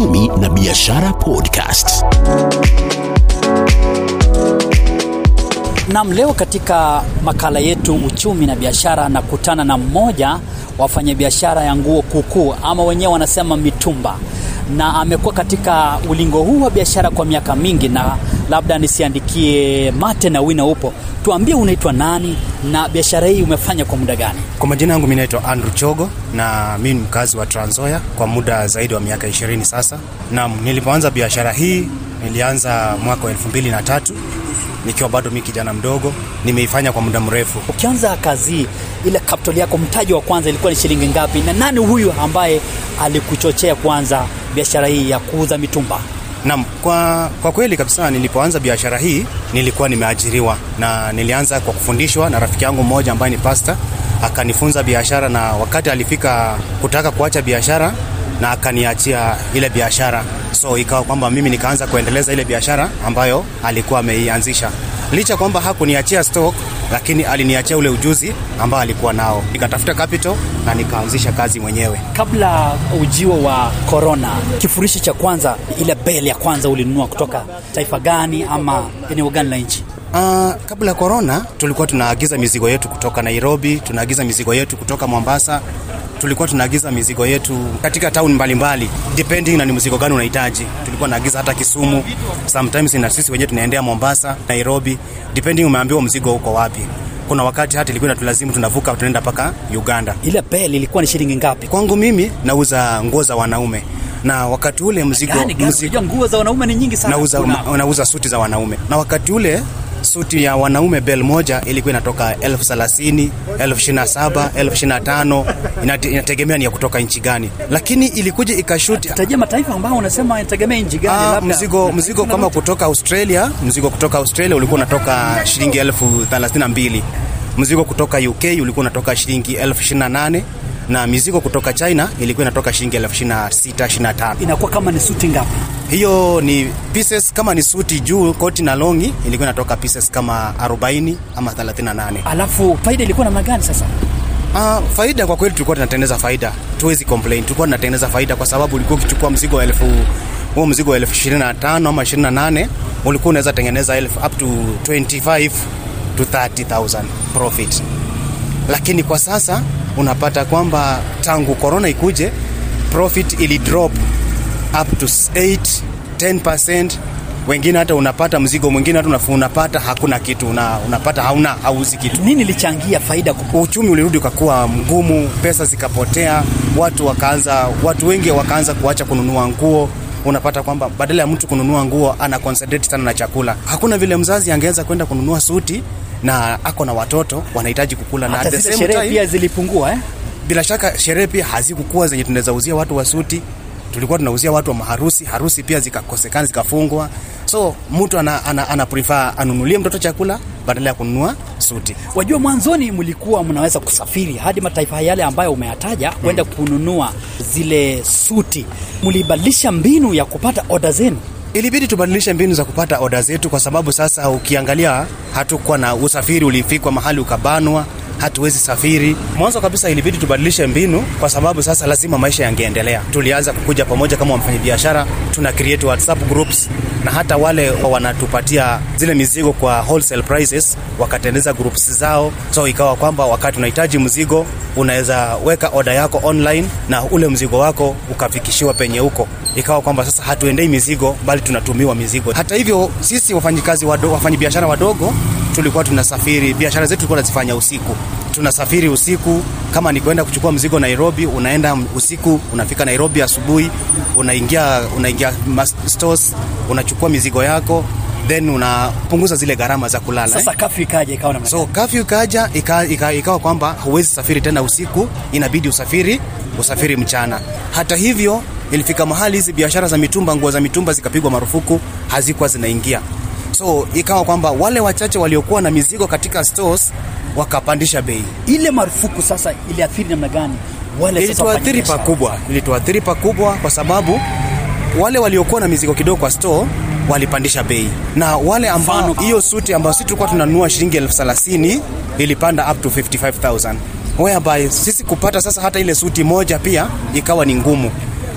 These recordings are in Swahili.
Uchumi na Biashara Podcast. Nam, leo katika makala yetu uchumi na biashara nakutana na mmoja wafanya wafanyabiashara ya nguo kuukuu ama wenyewe wanasema mitumba, na amekuwa katika ulingo huu wa biashara kwa miaka mingi, na labda nisiandikie mate na wina upo, tuambie unaitwa nani na biashara hii umefanya kwa muda gani? Kwa majina yangu mi naitwa Andrew Chogo na mi ni mkazi wa Trans Nzoia kwa muda zaidi wa miaka ishirini sasa. nam nilipoanza biashara hii nilianza mwaka wa elfu mbili na tatu nikiwa bado mi kijana mdogo, nimeifanya kwa muda mrefu. Ukianza kazi ile capital yako, mtaji wa kwanza ilikuwa ni shilingi ngapi, na nani huyu ambaye alikuchochea kuanza biashara hii ya kuuza mitumba? Naam, kwa, kwa kweli kabisa nilipoanza biashara hii nilikuwa nimeajiriwa na nilianza kwa kufundishwa na rafiki yangu mmoja ambaye ni pasta, akanifunza biashara, na wakati alifika kutaka kuacha biashara na akaniachia ile biashara, so ikawa kwamba mimi nikaanza kuendeleza ile biashara ambayo alikuwa ameianzisha. Licha kwamba hakuniachia stock, lakini aliniachia ule ujuzi ambao alikuwa nao. Nikatafuta capital na nikaanzisha kazi mwenyewe. Kabla ujio wa corona, kifurushi cha kwanza, ile bel ya kwanza ulinunua kutoka taifa gani ama eneo gani la nchi? Uh, kabla ya korona tulikuwa tunaagiza mizigo yetu kutoka Nairobi, tunaagiza mizigo yetu kutoka Mombasa, tulikuwa tunaagiza mizigo yetu katika town mbalimbali depending na ni mzigo gani unahitaji. Tulikuwa naagiza hata Kisumu, sometimes na sisi wenyewe tunaendea Mombasa, Nairobi, depending umeambiwa mzigo uko wapi. Kuna wakati hata ilikuwa inatulazimu tunavuka tunaenda mpaka Uganda. Ile bel ilikuwa ni shilingi ngapi? Kwangu mimi nauza nguo za wanaume na wakati ule mzigo, gani? mzigo nguo za wanaume ni nyingi sana. nauza, nauza suti za wanaume na wakati ule suti ya wanaume bel moja ilikuwa inatoka elfu thelathini elfu ishirini na saba elfu ishirini na tano inategemea ni ya kutoka nchi gani, lakini ilikuja ikashuti Tajia mataifa ambao unasema inategemea nchi gani? Ah, labda. mzigo mzigo kama kutoka Australia, mzigo kutoka Australia ulikuwa unatoka shilingi elfu thelathini na mbili. Mzigo kutoka UK ulikuwa unatoka shilingi elfu ishirini na nane na mizigo kutoka China ilikuwa inatoka shilingi elfu ishirini na sita ishirini na tano. inakuwa kama ni suti ngapi? Hiyo ni pieces kama ni suti juu, koti na longi ilikuwa inatoka pieces kama 40 ama 38. Alafu faida ilikuwa namna gani sasa? Uh, faida kwa kweli tulikuwa tunatengeneza faida, tuwezi complain. Tulikuwa tunatengeneza faida kwa sababu ulikuwa ukichukua mzigo wa elfu huo mzigo wa elfu ishirini na tano ama 28 ulikuwa unaweza tengeneza elfu up to 25 to 30,000 profit, lakini kwa sasa unapata kwamba tangu corona ikuje profit ili drop up to 8 10%. Wengine hata unapata mzigo mwingine hata unapata hakuna kitu una, unapata hauna hauzi kitu Nini ilichangia faida kubwa? uchumi ulirudi ukakuwa mgumu, pesa zikapotea, watu wakaanza, watu wengi wakaanza kuacha kununua nguo. Unapata kwamba badala ya mtu kununua nguo ana concentrate sana na chakula. Hakuna vile mzazi angeweza kwenda kununua suti na ako na watoto wanahitaji kukula, na at the same time, pia zilipungua eh? bila shaka sherehe pia hazikukuwa zenye tunaweza uzia watu wa suti. Tulikuwa tunauzia watu wa maharusi, harusi pia zikakosekana, zikafungwa. So mtu ana, ana, ana prefer anunulie mtoto chakula badala ya kununua suti. Wajua, mwanzoni mlikuwa mnaweza kusafiri hadi mataifa yale ambayo umeyataja kwenda kununua zile suti. Mlibadilisha mbinu ya kupata oda zenu? Ilibidi tubadilishe mbinu za kupata oda zetu, kwa sababu sasa ukiangalia, hatukuwa na usafiri, ulifikwa mahali ukabanwa, hatuwezi safiri. Mwanzo kabisa ilibidi tubadilishe mbinu, kwa sababu sasa lazima maisha yangeendelea. Tulianza kukuja pamoja kama wafanyabiashara, tuna create WhatsApp groups na hata wale wanatupatia zile mizigo kwa wholesale prices wakatengeneza groups zao, so ikawa kwamba wakati unahitaji mzigo unaweza weka oda yako online na ule mzigo wako ukafikishiwa penye huko. Ikawa kwamba sasa hatuendei mizigo bali tunatumiwa mizigo. Hata hivyo, sisi wafanyikazi wadogo, wafanyabiashara wadogo tulikuwa tunasafiri, biashara zetu tulikuwa tunazifanya usiku. Tunasafiri usiku, kama ni kwenda kuchukua mzigo Nairobi, unaenda usiku, unafika Nairobi asubuhi, unaingia unaingia stores, unachukua mizigo yako then unapunguza zile gharama za kulala Sasa kafyu ikaja ikawa namna so kafyu ikaja ika, ika, ikawa kwamba huwezi safiri tena usiku inabidi usafiri usafiri mchana. Hata hivyo ilifika mahali hizi biashara za mitumba nguo za mitumba zikapigwa marufuku hazikuwa zinaingia. So ikawa kwamba wale wachache waliokuwa na mizigo katika stores wakapandisha bei. Ile marufuku sasa iliathiri namna gani? Wale ilituathiri pakubwa. Ilituathiri pakubwa kwa sababu wale waliokuwa na mizigo kidogo kwa store walipandisha bei. Na wale ambao hiyo suti ambayo sisi tulikuwa tunanunua shilingi elfu thelathini ilipanda up to 55000 whereby sisi kupata sasa hata ile suti moja pia ikawa ni ngumu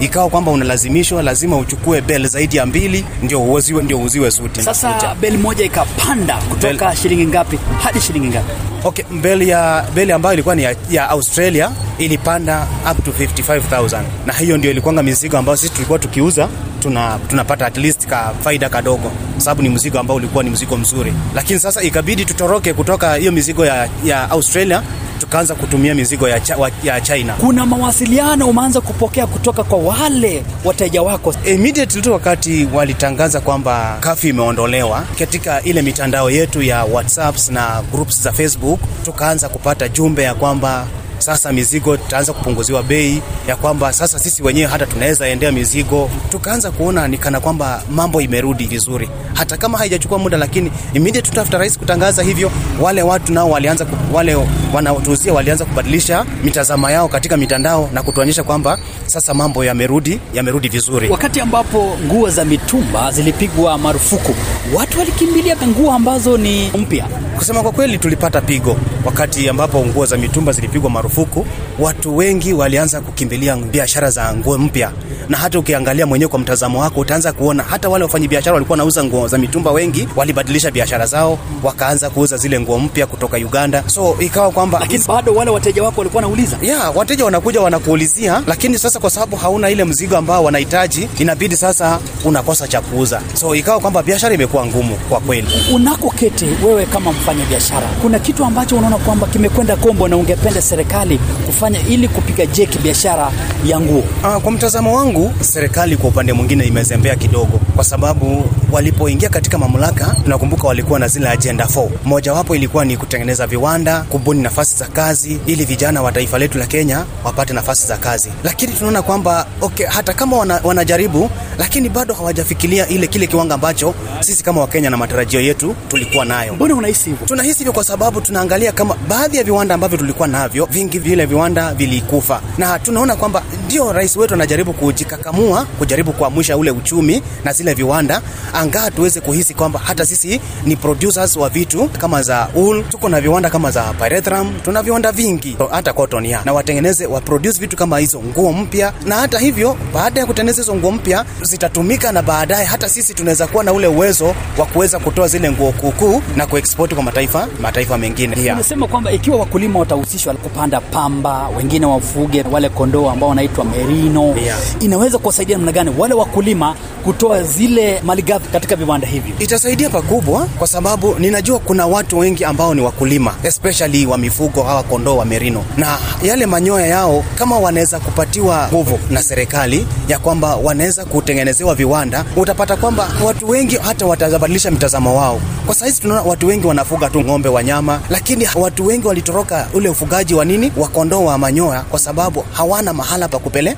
ikawa kwamba unalazimishwa lazima uchukue bel zaidi ya mbili ndio uziwe, ndio uziwe suti. Sasa bel moja ikapanda kutoka shilingi ngapi? Hadi shilingi ngapi? Okay, bel ya bel ambayo ilikuwa ni ya, ya Australia ilipanda up to 55000 na hiyo ndio ilikuwa mizigo ambayo sisi tulikuwa tukiuza tuna tunapata at least ka faida kadogo, sababu ni mzigo ambao ulikuwa ni mzigo mzuri, lakini sasa ikabidi tutoroke kutoka hiyo mizigo ya, ya Australia tukaanza kutumia mizigo ya, cha, ya China. kuna mawasiliano umeanza kupokea kutoka kwa wale wateja wako Immediately tu wakati walitangaza kwamba kafi imeondolewa katika ile mitandao yetu ya WhatsApps na groups za Facebook, tukaanza kupata jumbe ya kwamba sasa mizigo tutaanza kupunguziwa bei, ya kwamba sasa sisi wenyewe hata tunaweza endea mizigo. Tukaanza kuona ni kana kwamba mambo imerudi vizuri, hata kama haijachukua muda, lakini immediate after rais kutangaza hivyo, wale watu nao walianza wale wanaotuuzia walianza kubadilisha mitazamo yao katika mitandao na kutuonyesha kwamba sasa mambo yamerudi yamerudi vizuri. wakati ambapo nguo za mitumba zilipigwa marufuku watu walikimbilia nguo ambazo ni mpya Kusema kwa kweli, tulipata pigo wakati ambapo nguo za mitumba zilipigwa marufuku. Watu wengi walianza kukimbilia biashara za nguo mpya, na hata ukiangalia mwenyewe kwa mtazamo wako utaanza kuona hata wale wafanyabiashara walikuwa wanauza nguo za mitumba, wengi walibadilisha biashara zao, wakaanza kuuza zile nguo mpya kutoka Uganda. So ikawa kwamba lakini bado wale wateja wako walikuwa wanauliza yeah, wateja wanakuja wanakuulizia, lakini sasa kwa sababu hauna ile mzigo ambao wanahitaji, inabidi sasa unakosa cha kuuza. So ikawa kwamba biashara imekuwa ngumu kwa kweli. Unakokete wewe kama mfanya biashara. Kuna kitu ambacho unaona kwamba kimekwenda kombo na ungependa serikali kufanya ili kupiga jeki biashara ya nguo? Uh, kwa mtazamo wangu serikali kwa upande mwingine imezembea kidogo, kwa sababu walipoingia katika mamlaka, tunakumbuka walikuwa na zile agenda 4. Mojawapo ilikuwa ni kutengeneza viwanda, kubuni nafasi za kazi ili vijana wa taifa letu la Kenya wapate nafasi za kazi, lakini tunaona kwamba okay, hata kama wana, wanajaribu lakini bado hawajafikiria ile kile kiwango ambacho sisi kama Wakenya na matarajio yetu tulikuwa nayo. mbona unahisi hivyo Tunahisi hivyo kwa sababu tunaangalia kama baadhi ya viwanda ambavyo tulikuwa navyo, vingi vile viwanda vilikufa, na tunaona kwamba ndio rais wetu anajaribu kujikakamua, kujaribu kuamsha ule uchumi na zile viwanda, angaa tuweze kuhisi kwamba hata sisi ni producers wa vitu kama za wool, tuko na viwanda kama za pyrethrum, tuna viwanda vingi, hata cotton ya na watengeneze wa produce vitu kama hizo nguo mpya, na hata hivyo baada ya kutengeneza hizo nguo mpya zitatumika, na baadaye hata sisi tunaweza kuwa na ule uwezo wa kuweza kutoa zile nguo kuukuu na kuexport kwa mataifa mataifa mengine yeah. Unasema kwamba ikiwa wakulima watahusishwa kupanda pamba, wengine wafuge wale kondoo ambao wanaitwa merino, Yeah. inaweza kuwasaidia namna gani wale wakulima kutoa zile malighafi katika viwanda hivyo? itasaidia pakubwa kwa sababu ninajua kuna watu wengi ambao ni wakulima especially wa mifugo hawa kondoo wa merino. Na yale manyoya yao kama wanaweza kupatiwa nguvu na serikali ya kwamba wanaweza kutengenezewa viwanda utapata kwamba watu wengi hata watabadilisha mtazamo wao. Kwa sahizi tunaona watu wengi wanafuga tu ng'ombe wa nyama lakini watu wengi walitoroka ule ufugaji wa nini? Wa kondoo wa manyoya kwa sababu hawana mahala pa kupele,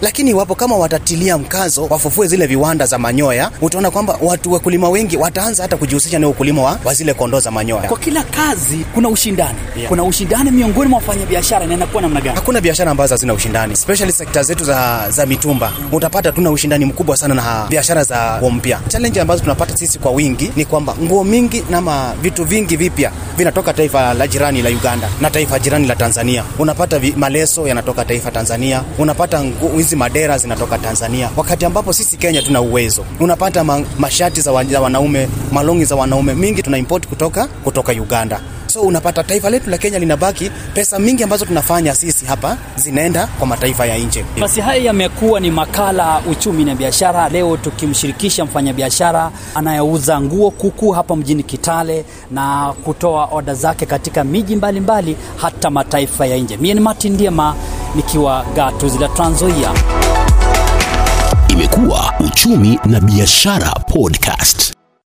lakini iwapo kama watatilia mkazo wafufue zile viwanda za manyoya utaona kwamba watu wakulima wengi wataanza hata kujihusisha na ukulima wa, wa zile kondoo za manyoya. Kwa kila kazi kuna ushindani. Yeah. kuna ushindani miongoni mwa wafanyabiashara na inakuwa namna gani? hakuna biashara ambazo hazina ushindani especially sekta zetu za, za mitumba. Utapata tuna ushindani mkubwa sana na biashara za mpya. Challenge ambazo tunapata sisi kwa wingi ni kwamba nguo mingi nama vitu vingi vipya vinatoka taifa la jirani la uganda na taifa jirani la tanzania. Unapata vi, maleso yanatoka taifa tanzania. Unapata hizi madera zinatoka tanzania. Wakati ambapo sisi kenya tuna uwezo unapata ma, mashati za, wanaume malongi za wanaume mingi tuna import kutoka kutoka uganda so unapata taifa letu la kenya linabaki pesa mingi ambazo tunafanya sisi hapa zinaenda kwa mataifa ya nje Basi haya yamekuwa ni makala uchumi na biashara, leo tukimshirikisha mfanyabiashara anayeuza nguo kuku hapa mjini Kitale na kutoa oda zake katika miji mbalimbali hata mataifa ya nje. Mie ni Martin Ndiema nikiwa gatuzi la Trans Nzoia. Imekuwa uchumi na biashara podcast.